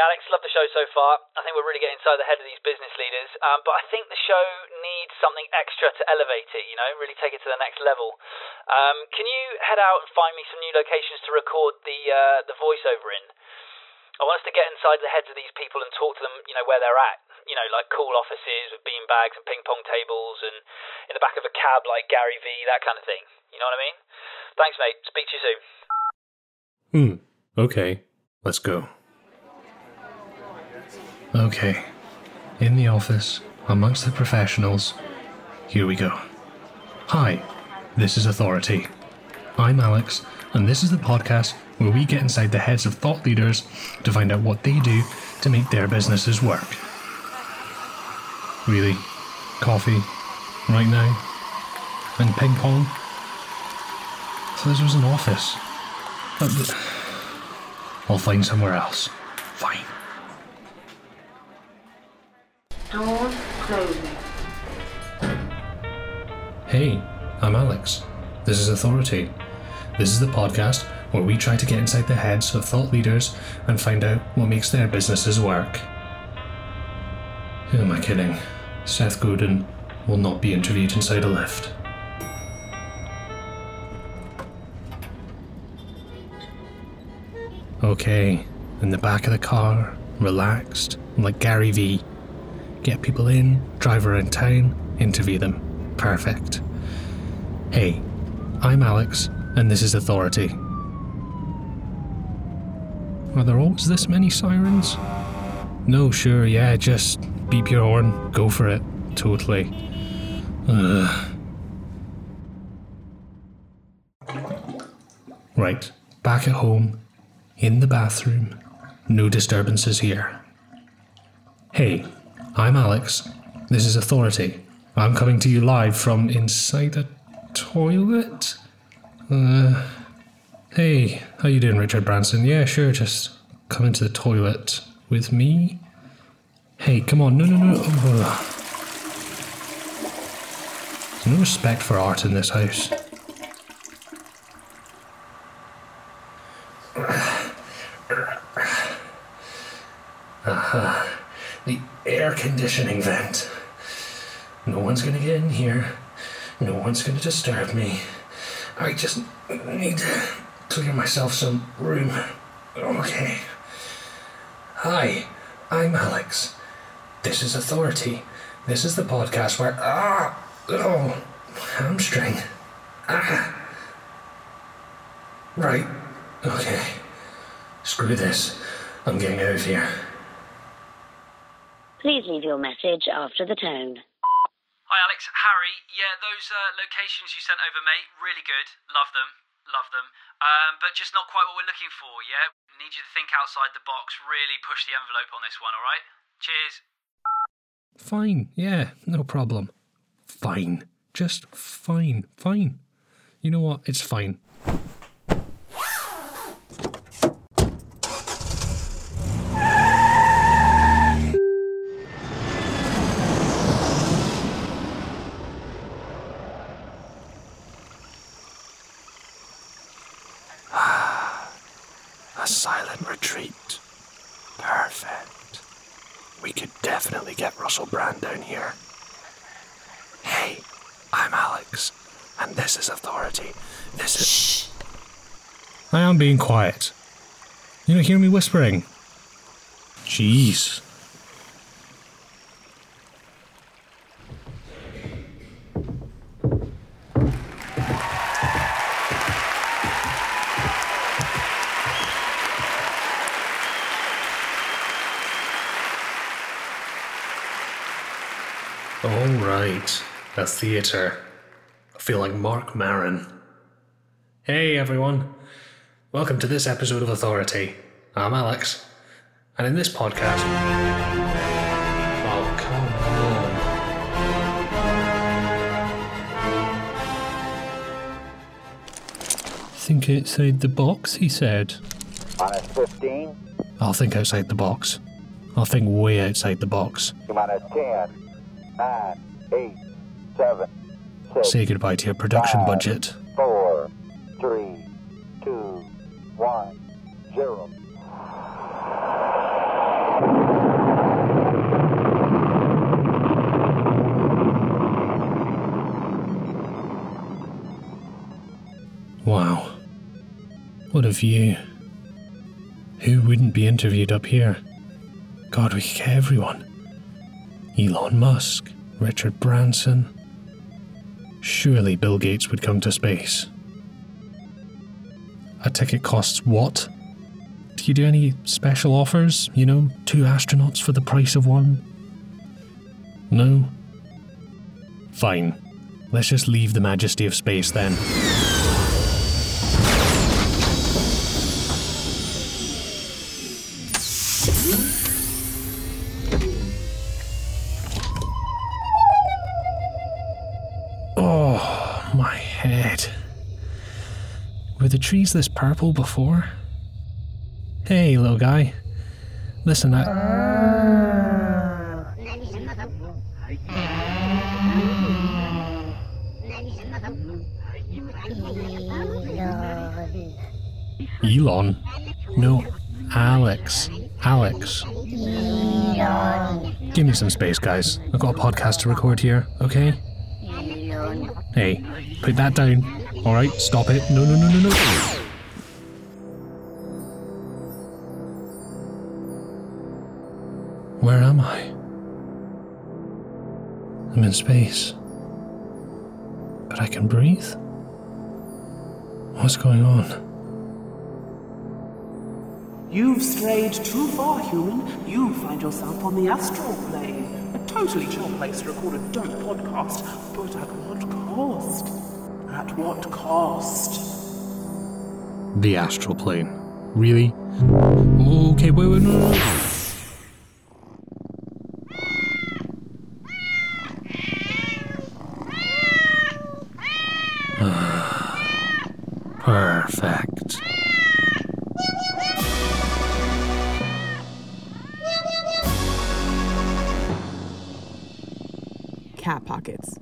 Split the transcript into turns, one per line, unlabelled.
Alex. Love the show so far. I think we're really getting inside the head of these business leaders. Um, but I think the show needs something extra to elevate it, you know, really take it to the next level. Um, can you head out and find me some new locations to record the uh, the voiceover in? I want us to get inside the heads of these people and talk to them, you know, where they're at. You know, like cool offices with bean bags and ping pong tables and in the back of a cab like Gary V, that kind of thing. You know what I mean? Thanks, mate. Speak to you soon.
Hmm. Okay. Let's go. Okay. In the office, amongst the professionals. Here we go. Hi, this is Authority. I'm Alex, and this is the podcast where we get inside the heads of thought leaders to find out what they do to make their businesses work. Really? Coffee? Right now? And ping pong? So this was an office. I'll find somewhere else. Fine. Hey, I'm Alex. This is Authority. This is the podcast where we try to get inside the heads of thought leaders and find out what makes their businesses work. Who am I kidding? Seth Godin will not be interviewed inside a lift. Okay, in the back of the car, relaxed, like Gary Vee. Get people in, drive around town, interview them. Perfect. Hey, I'm Alex, and this is Authority. Are there always this many sirens? No, sure, yeah, just beep your horn, go for it. Totally. Ugh. Right, back at home, in the bathroom. No disturbances here. Hey, I'm Alex. This is Authority. I'm coming to you live from inside a toilet. Uh, hey, how you doing, Richard Branson? Yeah, sure. Just come into the toilet with me. Hey, come on! No, no, no! Ugh. There's no respect for art in this house. The air conditioning vent. No one's gonna get in here. No one's gonna disturb me. I just need to clear myself some room. Okay. Hi, I'm Alex. This is Authority. This is the podcast where ah oh hamstring ah right okay screw this I'm getting out of here.
Please leave your message after the tone.
Hi, Alex. Harry. Yeah, those uh, locations you sent over, mate, really good. Love them. Love them. Um, but just not quite what we're looking for, yeah? Need you to think outside the box, really push the envelope on this one, alright? Cheers.
Fine, yeah, no problem. Fine. Just fine. Fine. You know what? It's fine. A silent retreat. Perfect. We could definitely get Russell Brand down here. Hey, I'm Alex, and this is Authority. This is. Shh. I am being quiet. You don't hear me whispering? Jeez. All right, a theatre. I feel like Mark Maron. Hey everyone, welcome to this episode of Authority. I'm Alex, and in this podcast. Oh, come on. Think outside the box, he said.
Minus 15,
I'll think outside the box. I'll think way outside the box.
minus 10, nine, eight, seven, six,
Say goodbye to your production
five,
budget.
Four, three, two, one, zero. Wow.
What a view. Who wouldn't be interviewed up here? God, we could get everyone. Elon Musk, Richard Branson. Surely Bill Gates would come to space. A ticket costs what? Do you do any special offers? You know, two astronauts for the price of one? No? Fine. Let's just leave the majesty of space then. Head. Were the trees this purple before? Hey, little guy. Listen, I. Elon? No, Alex. Alex. Give me some space, guys. I've got a podcast to record here, okay? Hey, put that down. Alright, stop it. No, no, no, no, no. Where am I? I'm in space. But I can breathe? What's going on?
You've strayed too far, human. You find yourself on the astral plane. Totally chill place to record a dope podcast, but at what cost? At what cost?
The astral plane. Really? Okay, wait, wait, no, no. Perfect.
Cat pockets.